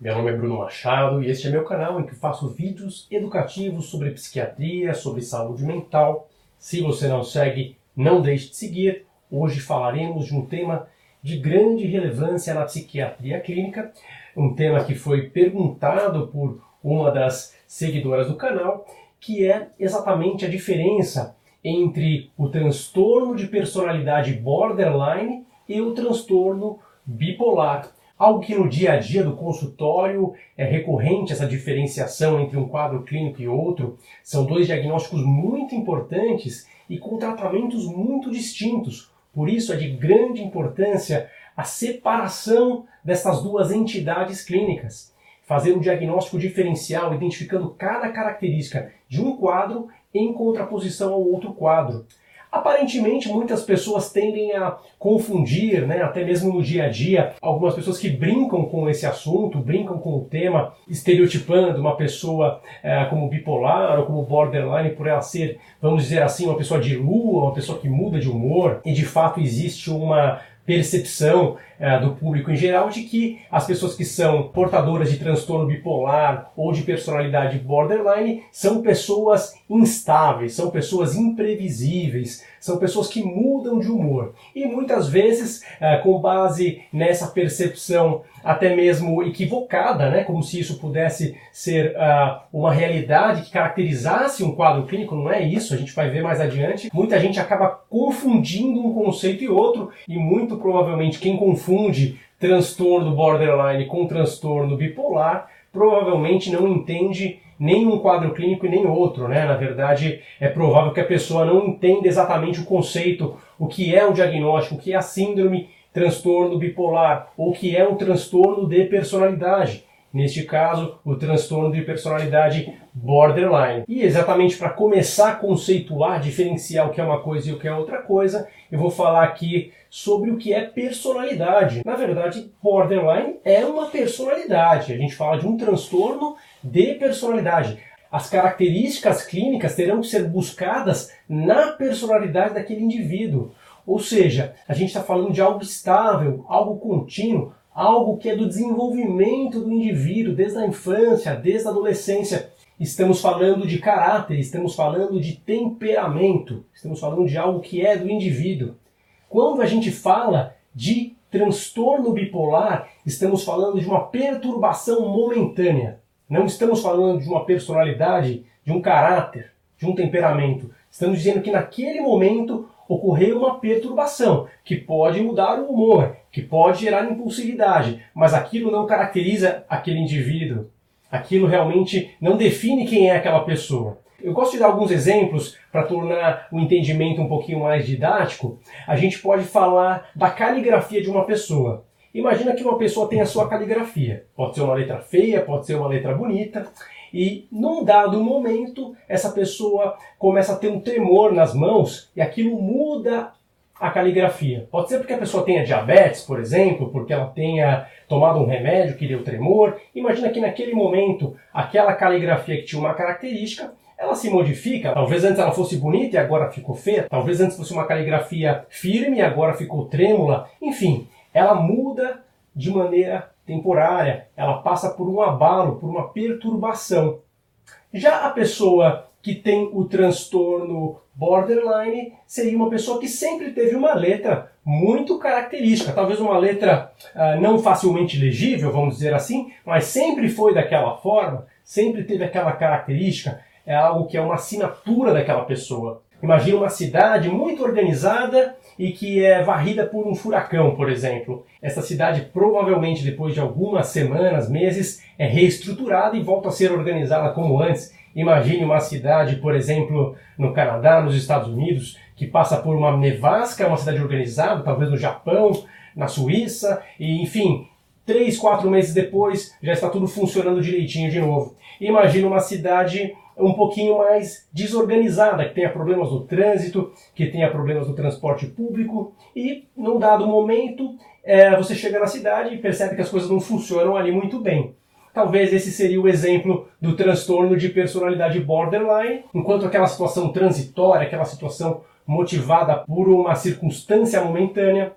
Meu nome é Bruno Machado e este é meu canal em que faço vídeos educativos sobre psiquiatria, sobre saúde mental. Se você não segue, não deixe de seguir. Hoje falaremos de um tema de grande relevância na psiquiatria clínica, um tema que foi perguntado por uma das seguidoras do canal, que é exatamente a diferença entre o transtorno de personalidade borderline e o transtorno bipolar. Algo que no dia a dia do consultório é recorrente essa diferenciação entre um quadro clínico e outro. São dois diagnósticos muito importantes e com tratamentos muito distintos. Por isso é de grande importância a separação dessas duas entidades clínicas. Fazer um diagnóstico diferencial identificando cada característica de um quadro em contraposição ao outro quadro. Aparentemente, muitas pessoas tendem a confundir, né, até mesmo no dia a dia, algumas pessoas que brincam com esse assunto, brincam com o tema, estereotipando uma pessoa é, como bipolar ou como borderline por ela ser, vamos dizer assim, uma pessoa de lua, uma pessoa que muda de humor, e de fato existe uma percepção é, do público em geral de que as pessoas que são portadoras de transtorno bipolar ou de personalidade borderline são pessoas instáveis, são pessoas imprevisíveis, são pessoas que mudam de humor. E muitas vezes, é, com base nessa percepção até mesmo equivocada, né, como se isso pudesse ser uh, uma realidade que caracterizasse um quadro clínico, não é isso, a gente vai ver mais adiante. Muita gente acaba confundindo um conceito e outro, e muito provavelmente quem confunde transtorno borderline com transtorno bipolar, provavelmente não entende nem um quadro clínico e nem outro, né? Na verdade, é provável que a pessoa não entenda exatamente o conceito, o que é o diagnóstico, o que é a síndrome transtorno bipolar, ou o que é um transtorno de personalidade. Neste caso, o transtorno de personalidade borderline. E exatamente para começar a conceituar, diferenciar o que é uma coisa e o que é outra coisa, eu vou falar aqui sobre o que é personalidade. Na verdade, borderline é uma personalidade. A gente fala de um transtorno de personalidade. As características clínicas terão que ser buscadas na personalidade daquele indivíduo. Ou seja, a gente está falando de algo estável, algo contínuo, algo que é do desenvolvimento do indivíduo desde a infância, desde a adolescência. Estamos falando de caráter, estamos falando de temperamento, estamos falando de algo que é do indivíduo. Quando a gente fala de transtorno bipolar, estamos falando de uma perturbação momentânea. Não estamos falando de uma personalidade, de um caráter, de um temperamento. Estamos dizendo que naquele momento ocorreu uma perturbação que pode mudar o humor, que pode gerar impulsividade, mas aquilo não caracteriza aquele indivíduo. Aquilo realmente não define quem é aquela pessoa. Eu gosto de dar alguns exemplos para tornar o entendimento um pouquinho mais didático. A gente pode falar da caligrafia de uma pessoa. Imagina que uma pessoa tem a sua caligrafia. Pode ser uma letra feia, pode ser uma letra bonita. E num dado momento, essa pessoa começa a ter um tremor nas mãos e aquilo muda a caligrafia. Pode ser porque a pessoa tenha diabetes, por exemplo, porque ela tenha tomado um remédio que deu tremor. Imagina que naquele momento, aquela caligrafia que tinha uma característica, ela se modifica. Talvez antes ela fosse bonita e agora ficou feia. Talvez antes fosse uma caligrafia firme e agora ficou trêmula. Enfim, ela muda de maneira temporária, ela passa por um abalo, por uma perturbação. Já a pessoa que tem o transtorno borderline seria uma pessoa que sempre teve uma letra muito característica, talvez uma letra uh, não facilmente legível, vamos dizer assim, mas sempre foi daquela forma, sempre teve aquela característica, é algo que é uma assinatura daquela pessoa. Imagina uma cidade muito organizada e que é varrida por um furacão, por exemplo. Essa cidade provavelmente depois de algumas semanas, meses, é reestruturada e volta a ser organizada como antes. Imagine uma cidade, por exemplo, no Canadá, nos Estados Unidos, que passa por uma nevasca, uma cidade organizada, talvez no Japão, na Suíça, e enfim, três, quatro meses depois já está tudo funcionando direitinho de novo. Imagina uma cidade um pouquinho mais desorganizada, que tenha problemas no trânsito, que tenha problemas no transporte público, e num dado momento é, você chega na cidade e percebe que as coisas não funcionam ali muito bem. Talvez esse seria o exemplo do transtorno de personalidade borderline, enquanto aquela situação transitória, aquela situação motivada por uma circunstância momentânea,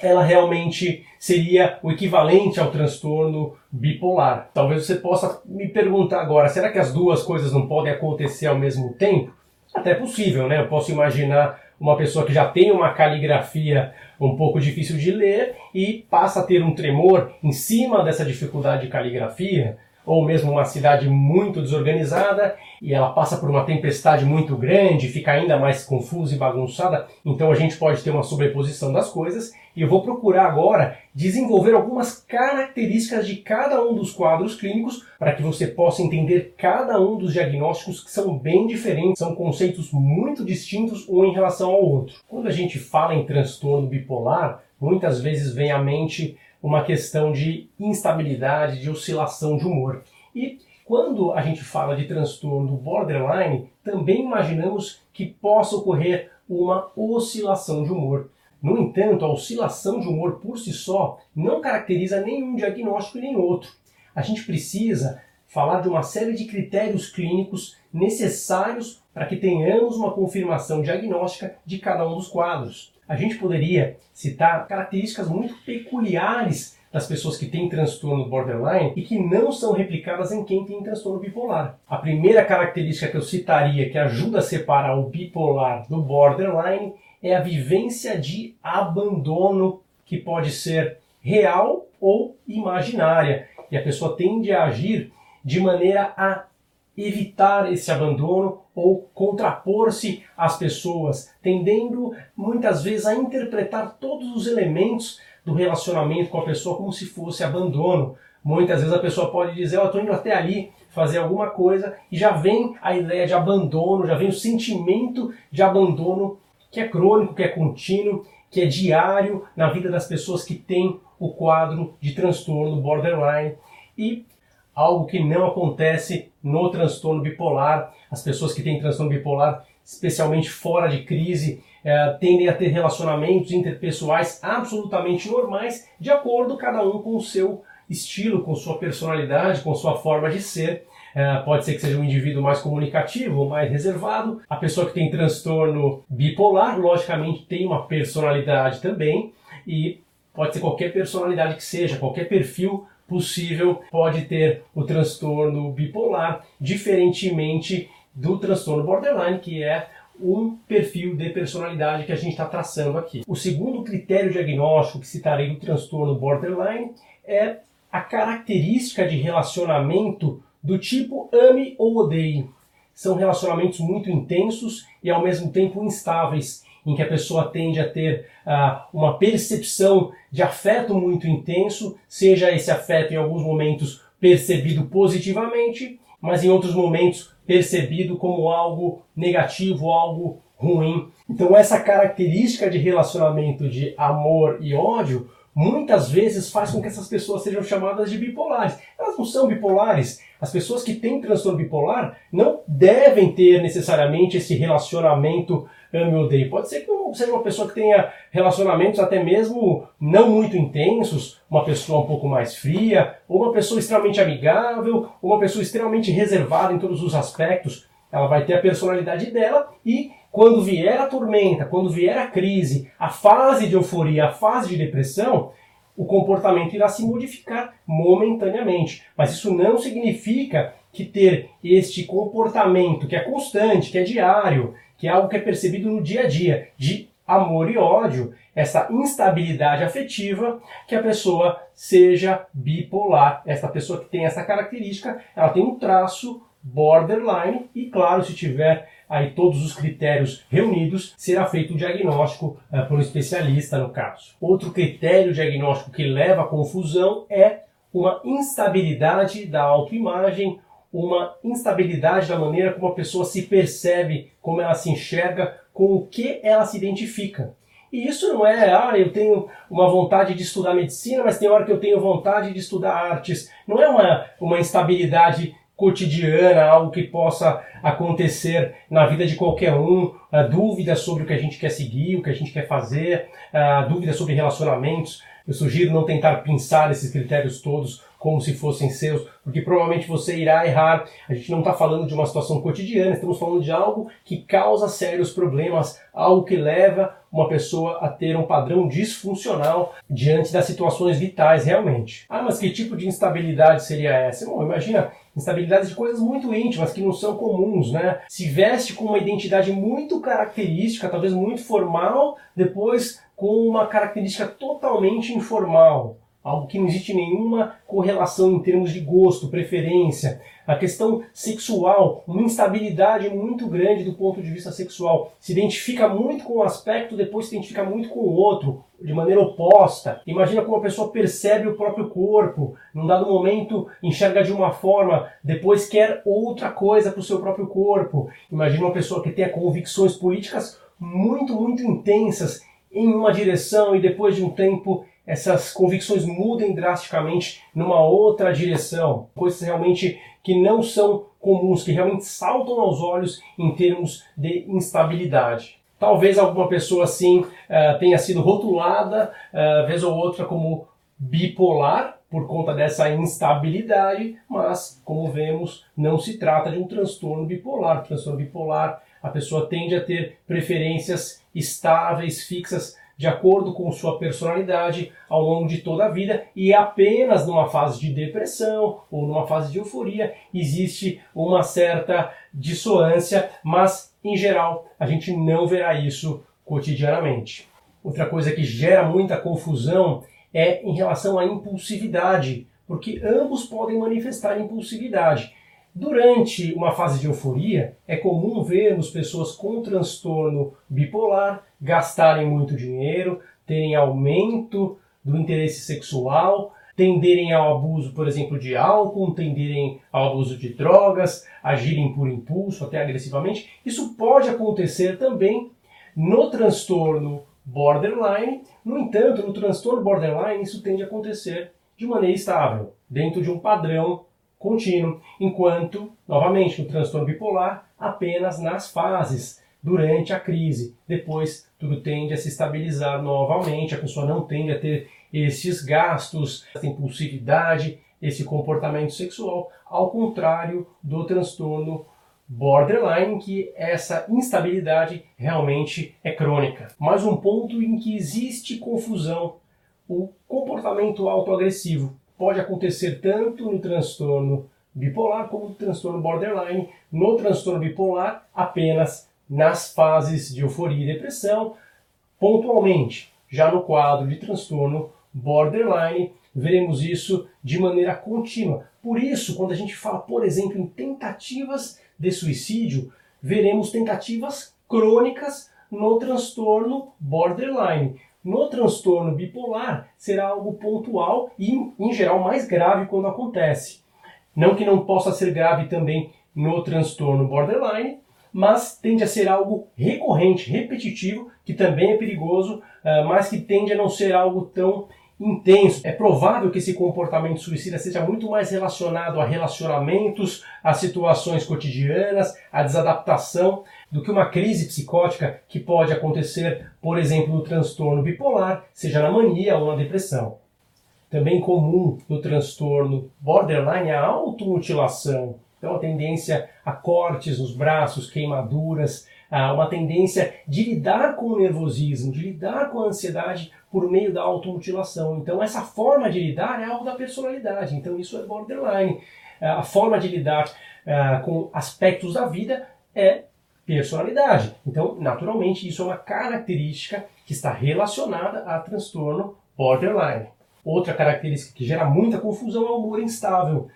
ela realmente seria o equivalente ao transtorno bipolar. Talvez você possa me perguntar agora, será que as duas coisas não podem acontecer ao mesmo tempo? Até possível, né? Eu posso imaginar uma pessoa que já tem uma caligrafia um pouco difícil de ler e passa a ter um tremor em cima dessa dificuldade de caligrafia, ou mesmo uma cidade muito desorganizada e ela passa por uma tempestade muito grande, fica ainda mais confusa e bagunçada, então a gente pode ter uma sobreposição das coisas. E eu vou procurar agora desenvolver algumas características de cada um dos quadros clínicos para que você possa entender cada um dos diagnósticos que são bem diferentes, são conceitos muito distintos um em relação ao outro. Quando a gente fala em transtorno bipolar, muitas vezes vem à mente uma questão de instabilidade, de oscilação de humor. E quando a gente fala de transtorno borderline, também imaginamos que possa ocorrer uma oscilação de humor. No entanto, a oscilação de humor por si só não caracteriza nenhum diagnóstico nem outro. A gente precisa falar de uma série de critérios clínicos necessários para que tenhamos uma confirmação diagnóstica de cada um dos quadros a gente poderia citar características muito peculiares das pessoas que têm transtorno borderline e que não são replicadas em quem tem transtorno bipolar. A primeira característica que eu citaria que ajuda a separar o bipolar do borderline é a vivência de abandono que pode ser real ou imaginária. E a pessoa tende a agir de maneira a evitar esse abandono ou contrapor-se às pessoas, tendendo muitas vezes a interpretar todos os elementos do relacionamento com a pessoa como se fosse abandono. Muitas vezes a pessoa pode dizer: Eu estou indo até ali fazer alguma coisa, e já vem a ideia de abandono, já vem o sentimento de abandono que é crônico, que é contínuo, que é diário na vida das pessoas que têm o quadro de transtorno borderline. E algo que não acontece no transtorno bipolar. As pessoas que têm transtorno bipolar, especialmente fora de crise, é, tendem a ter relacionamentos interpessoais absolutamente normais, de acordo cada um com o seu estilo, com sua personalidade, com sua forma de ser. É, pode ser que seja um indivíduo mais comunicativo mais reservado. A pessoa que tem transtorno bipolar, logicamente, tem uma personalidade também e pode ser qualquer personalidade que seja, qualquer perfil possível pode ter o transtorno bipolar, diferentemente do transtorno borderline, que é um perfil de personalidade que a gente está traçando aqui. O segundo critério diagnóstico que citarei do transtorno borderline é a característica de relacionamento do tipo ame ou odeie. São relacionamentos muito intensos e ao mesmo tempo instáveis em que a pessoa tende a ter uh, uma percepção de afeto muito intenso, seja esse afeto em alguns momentos percebido positivamente, mas em outros momentos percebido como algo negativo, algo ruim. Então essa característica de relacionamento de amor e ódio muitas vezes faz com que essas pessoas sejam chamadas de bipolares. Elas não são bipolares. As pessoas que têm transtorno bipolar não devem ter necessariamente esse relacionamento ame ou odeie. Pode ser que seja uma pessoa que tenha relacionamentos até mesmo não muito intensos, uma pessoa um pouco mais fria, ou uma pessoa extremamente amigável, ou uma pessoa extremamente reservada em todos os aspectos. Ela vai ter a personalidade dela e quando vier a tormenta, quando vier a crise, a fase de euforia, a fase de depressão, o comportamento irá se modificar momentaneamente. Mas isso não significa que ter este comportamento que é constante, que é diário, que é algo que é percebido no dia a dia, de amor e ódio, essa instabilidade afetiva, que a pessoa seja bipolar. Essa pessoa que tem essa característica, ela tem um traço borderline e, claro, se tiver aí todos os critérios reunidos, será feito o diagnóstico uh, por um especialista no caso. Outro critério diagnóstico que leva à confusão é uma instabilidade da autoimagem uma instabilidade da maneira como a pessoa se percebe, como ela se enxerga, com o que ela se identifica. E isso não é, ah, eu tenho uma vontade de estudar medicina, mas tem hora que eu tenho vontade de estudar artes. Não é uma, uma instabilidade cotidiana, algo que possa acontecer na vida de qualquer um, a dúvida sobre o que a gente quer seguir, o que a gente quer fazer, a dúvida sobre relacionamentos. Eu sugiro não tentar pensar esses critérios todos como se fossem seus, porque provavelmente você irá errar. A gente não está falando de uma situação cotidiana, estamos falando de algo que causa sérios problemas, algo que leva uma pessoa a ter um padrão disfuncional diante das situações vitais realmente. Ah, mas que tipo de instabilidade seria essa? Bom, imagina instabilidades de coisas muito íntimas que não são comuns, né? Se veste com uma identidade muito característica, talvez muito formal, depois com uma característica totalmente informal algo que não existe nenhuma correlação em termos de gosto, preferência. A questão sexual, uma instabilidade muito grande do ponto de vista sexual. Se identifica muito com um aspecto, depois se identifica muito com o outro, de maneira oposta. Imagina como a pessoa percebe o próprio corpo, num dado momento enxerga de uma forma, depois quer outra coisa para o seu próprio corpo. Imagina uma pessoa que tenha convicções políticas muito, muito intensas em uma direção e depois de um tempo essas convicções mudem drasticamente numa outra direção, coisas realmente que não são comuns, que realmente saltam aos olhos em termos de instabilidade. Talvez alguma pessoa assim uh, tenha sido rotulada, uh, vez ou outra, como bipolar por conta dessa instabilidade, mas, como vemos, não se trata de um transtorno bipolar. O transtorno bipolar, a pessoa tende a ter preferências estáveis, fixas de acordo com sua personalidade ao longo de toda a vida e apenas numa fase de depressão ou numa fase de euforia existe uma certa dissonância, mas em geral a gente não verá isso cotidianamente. Outra coisa que gera muita confusão é em relação à impulsividade, porque ambos podem manifestar impulsividade. Durante uma fase de euforia, é comum vermos pessoas com transtorno bipolar gastarem muito dinheiro, terem aumento do interesse sexual, tenderem ao abuso, por exemplo, de álcool, tenderem ao abuso de drogas, agirem por impulso, até agressivamente. Isso pode acontecer também no transtorno borderline. No entanto, no transtorno borderline, isso tende a acontecer de maneira estável, dentro de um padrão contínuo, enquanto, novamente, no transtorno bipolar, apenas nas fases durante a crise. Depois, tudo tende a se estabilizar novamente, a pessoa não tende a ter esses gastos, essa impulsividade, esse comportamento sexual, ao contrário do transtorno borderline, que essa instabilidade realmente é crônica. Mais um ponto em que existe confusão, o comportamento autoagressivo pode acontecer tanto no transtorno bipolar como no transtorno borderline. No transtorno bipolar, apenas nas fases de euforia e depressão, pontualmente. Já no quadro de transtorno borderline, veremos isso de maneira contínua. Por isso, quando a gente fala, por exemplo, em tentativas de suicídio, veremos tentativas crônicas no transtorno borderline. No transtorno bipolar, será algo pontual e, em geral, mais grave quando acontece. Não que não possa ser grave também no transtorno borderline, mas tende a ser algo recorrente, repetitivo, que também é perigoso, ah, mas que tende a não ser algo tão intenso. É provável que esse comportamento suicida seja muito mais relacionado a relacionamentos, a situações cotidianas, a desadaptação, do que uma crise psicótica que pode acontecer, por exemplo, no transtorno bipolar, seja na mania ou na depressão. Também comum no transtorno borderline a automutilação. Então, a tendência a cortes nos braços, queimaduras, uma tendência de lidar com o nervosismo, de lidar com a ansiedade por meio da automutilação. Então, essa forma de lidar é algo da personalidade. Então, isso é borderline. A forma de lidar com aspectos da vida é personalidade. Então, naturalmente, isso é uma característica que está relacionada a transtorno borderline. Outra característica que gera muita confusão é o humor instável.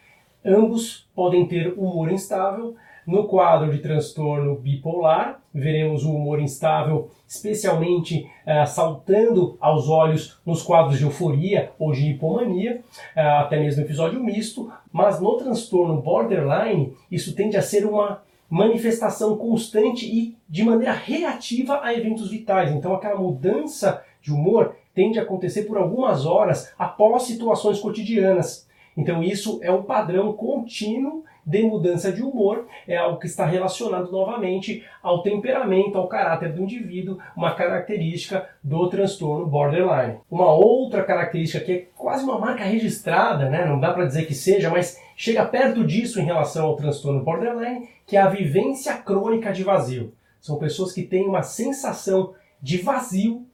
Ambos podem ter humor instável, no quadro de transtorno bipolar, veremos o humor instável, especialmente uh, saltando aos olhos nos quadros de euforia ou de hipomania, uh, até mesmo episódio misto, mas no transtorno borderline, isso tende a ser uma manifestação constante e de maneira reativa a eventos vitais. Então, aquela mudança de humor tende a acontecer por algumas horas após situações cotidianas. Então isso é um padrão contínuo de mudança de humor, é algo que está relacionado novamente ao temperamento, ao caráter do indivíduo, uma característica do transtorno borderline. Uma outra característica que é quase uma marca registrada, né? não dá para dizer que seja, mas chega perto disso em relação ao transtorno borderline, que é a vivência crônica de vazio. São pessoas que têm uma sensação de vazio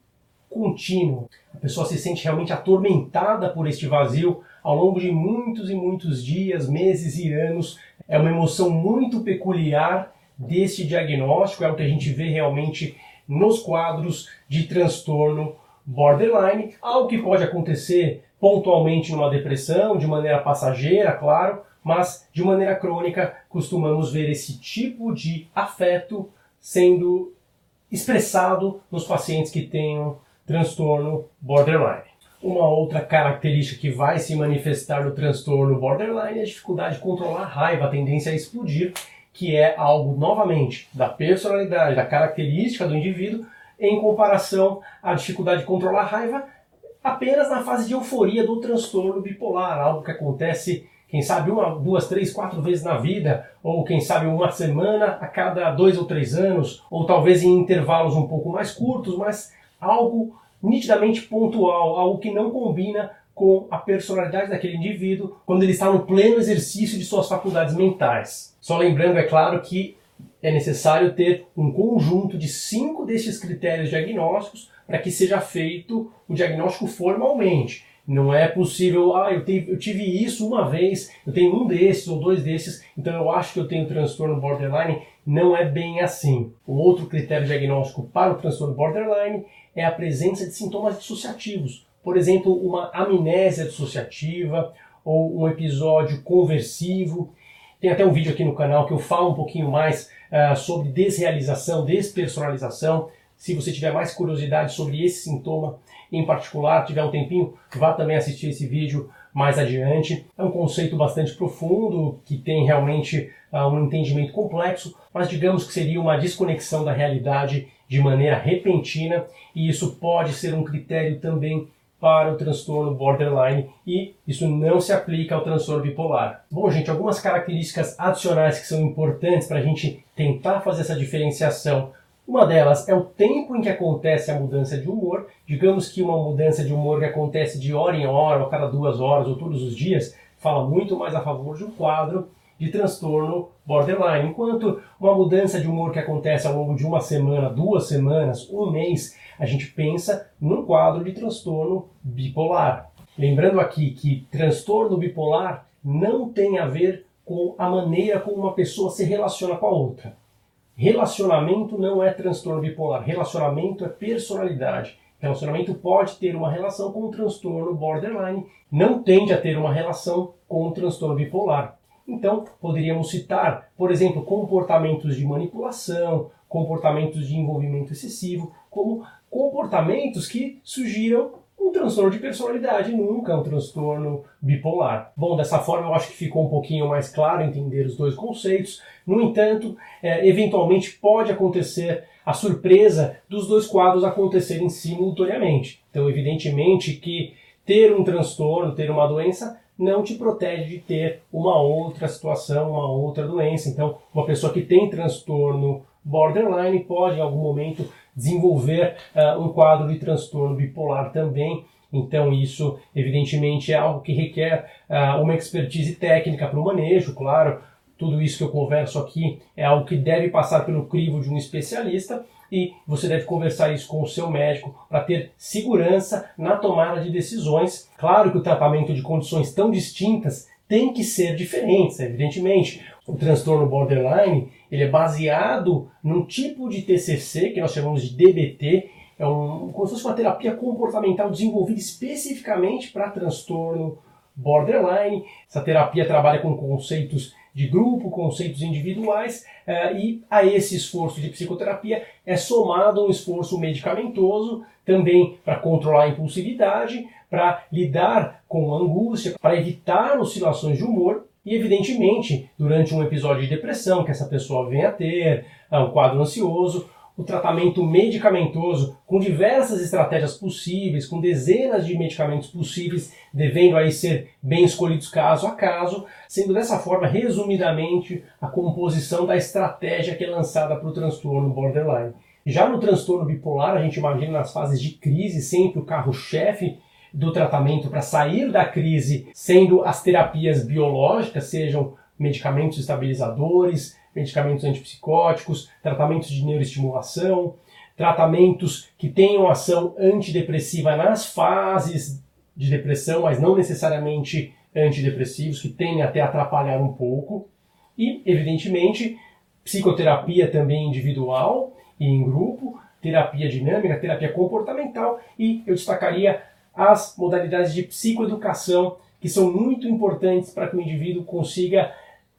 contínuo. A pessoa se sente realmente atormentada por este vazio ao longo de muitos e muitos dias, meses e anos. É uma emoção muito peculiar desse diagnóstico, é o que a gente vê realmente nos quadros de transtorno borderline, algo que pode acontecer pontualmente numa depressão, de maneira passageira, claro, mas de maneira crônica costumamos ver esse tipo de afeto sendo expressado nos pacientes que tenham transtorno borderline. Uma outra característica que vai se manifestar no transtorno borderline é a dificuldade de controlar a raiva, a tendência a explodir, que é algo, novamente, da personalidade, da característica do indivíduo, em comparação à dificuldade de controlar a raiva apenas na fase de euforia do transtorno bipolar, algo que acontece, quem sabe, uma, duas, três, quatro vezes na vida, ou quem sabe uma semana a cada dois ou três anos, ou talvez em intervalos um pouco mais curtos, mas algo nitidamente pontual, algo que não combina com a personalidade daquele indivíduo quando ele está no pleno exercício de suas faculdades mentais. Só lembrando, é claro, que é necessário ter um conjunto de cinco destes critérios diagnósticos para que seja feito o diagnóstico formalmente. Não é possível, ah, eu, eu, tive isso uma vez, eu tenho um desses ou dois desses, então eu acho que eu tenho transtorno borderline. Não é bem assim. O outro critério diagnóstico para o transtorno borderline é a presença de sintomas dissociativos. Por exemplo, uma amnésia dissociativa ou um episódio conversivo. Tem até um vídeo aqui no canal que eu falo um pouquinho mais uh, sobre desrealização, despersonalização. Se você tiver mais curiosidade sobre esse sintoma em particular, tiver um tempinho, vá também assistir esse vídeo mais adiante. É um conceito bastante profundo, que tem realmente uh, um entendimento complexo, mas digamos que seria uma desconexão da realidade de maneira repentina, e isso pode ser um critério também para o transtorno borderline e isso não se aplica ao transtorno bipolar. Bom, gente, algumas características adicionais que são importantes para a gente tentar fazer essa diferenciação. Uma delas é o tempo em que acontece a mudança de humor. Digamos que uma mudança de humor que acontece de hora em hora, ou cada duas horas, ou todos os dias, fala muito mais a favor de um quadro de transtorno borderline. Enquanto uma mudança de humor que acontece ao longo de uma semana, duas semanas, um mês, a gente pensa num quadro de transtorno bipolar. Lembrando aqui que transtorno bipolar não tem a ver com a maneira como uma pessoa se relaciona com a outra. Relacionamento não é transtorno bipolar, relacionamento é personalidade. Relacionamento pode ter uma relação com o transtorno borderline, não tende a ter uma relação com o transtorno bipolar. Então, poderíamos citar, por exemplo, comportamentos de manipulação, comportamentos de envolvimento excessivo, como comportamentos que sugiram um transtorno de personalidade, nunca um transtorno bipolar. Bom, dessa forma eu acho que ficou um pouquinho mais claro entender os dois conceitos. No entanto, é, eventualmente pode acontecer a surpresa dos dois quadros acontecerem simultaneamente. Então, evidentemente que ter um transtorno, ter uma doença, não te protege de ter uma outra situação, uma outra doença. Então, uma pessoa que tem transtorno borderline pode, em algum momento, desenvolver uh, um quadro de transtorno bipolar também. Então, isso, evidentemente, é algo que requer uh, uma expertise técnica para o manejo, claro. Tudo isso que eu converso aqui é algo que deve passar pelo crivo de um especialista e você deve conversar isso com o seu médico para ter segurança na tomada de decisões. Claro que o tratamento de condições tão distintas tem que ser diferentes, evidentemente. O transtorno borderline ele é baseado num tipo de TCC que nós chamamos de DBT, é um, como se fosse uma terapia comportamental desenvolvida especificamente para transtorno borderline. Essa terapia trabalha com conceitos de grupo, conceitos individuais, uh, e a esse esforço de psicoterapia é somado um esforço medicamentoso também para controlar a impulsividade, para lidar com a angústia, para evitar oscilações de humor e, evidentemente, durante um episódio de depressão que essa pessoa venha a ter, uh, um quadro ansioso, o tratamento medicamentoso com diversas estratégias possíveis, com dezenas de medicamentos possíveis, devendo aí ser bem escolhidos caso a caso, sendo dessa forma, resumidamente, a composição da estratégia que é lançada para o transtorno borderline. Já no transtorno bipolar, a gente imagina nas fases de crise sempre o carro-chefe do tratamento para sair da crise, sendo as terapias biológicas, sejam medicamentos estabilizadores, medicamentos antipsicóticos, tratamentos de neuroestimulação, tratamentos que tenham ação antidepressiva nas fases de depressão, mas não necessariamente antidepressivos, que tendem até a atrapalhar um pouco. E, evidentemente, psicoterapia também individual e em grupo, terapia dinâmica, terapia comportamental e eu destacaria as modalidades de psicoeducação que são muito importantes para que o indivíduo consiga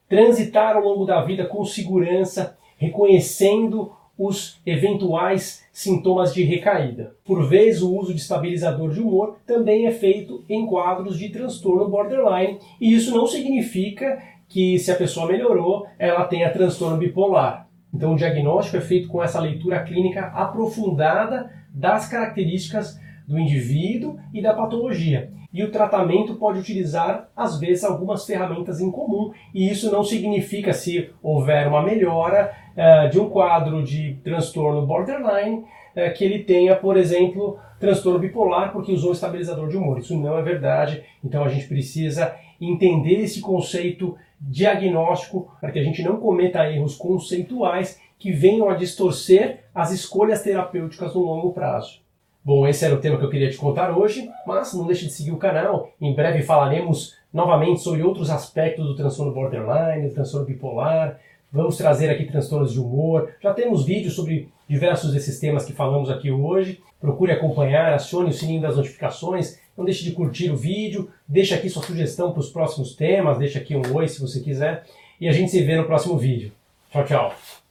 transitar ao longo da vida com segurança, reconhecendo os eventuais sintomas de recaída. Por vezes, o uso de estabilizador de humor também é feito em quadros de transtorno borderline, e isso não significa que se a pessoa melhorou, ela tenha transtorno bipolar. Então, o diagnóstico é feito com essa leitura clínica aprofundada das características do indivíduo e da patologia. E o tratamento pode utilizar, às vezes, algumas ferramentas em comum, e isso não significa, se houver uma melhora uh, de um quadro de transtorno borderline, uh, que ele tenha, por exemplo, transtorno bipolar porque usou estabilizador de humor. Isso não é verdade, então a gente precisa entender esse conceito diagnóstico para que a gente não cometa erros conceituais que venham a distorcer as escolhas terapêuticas no longo prazo. Bom, esse era o tema que eu queria te contar hoje, mas não deixe de seguir o canal. Em breve falaremos novamente sobre outros aspectos do transtorno borderline, do transtorno bipolar. Vamos trazer aqui transtornos de humor. Já temos vídeos sobre diversos desses temas que falamos aqui hoje. Procure acompanhar, acione o sininho das notificações. Não deixe de curtir o vídeo. Deixe aqui sua sugestão para os próximos temas. Deixe aqui um oi se você quiser. E a gente se vê no próximo vídeo. Tchau, tchau.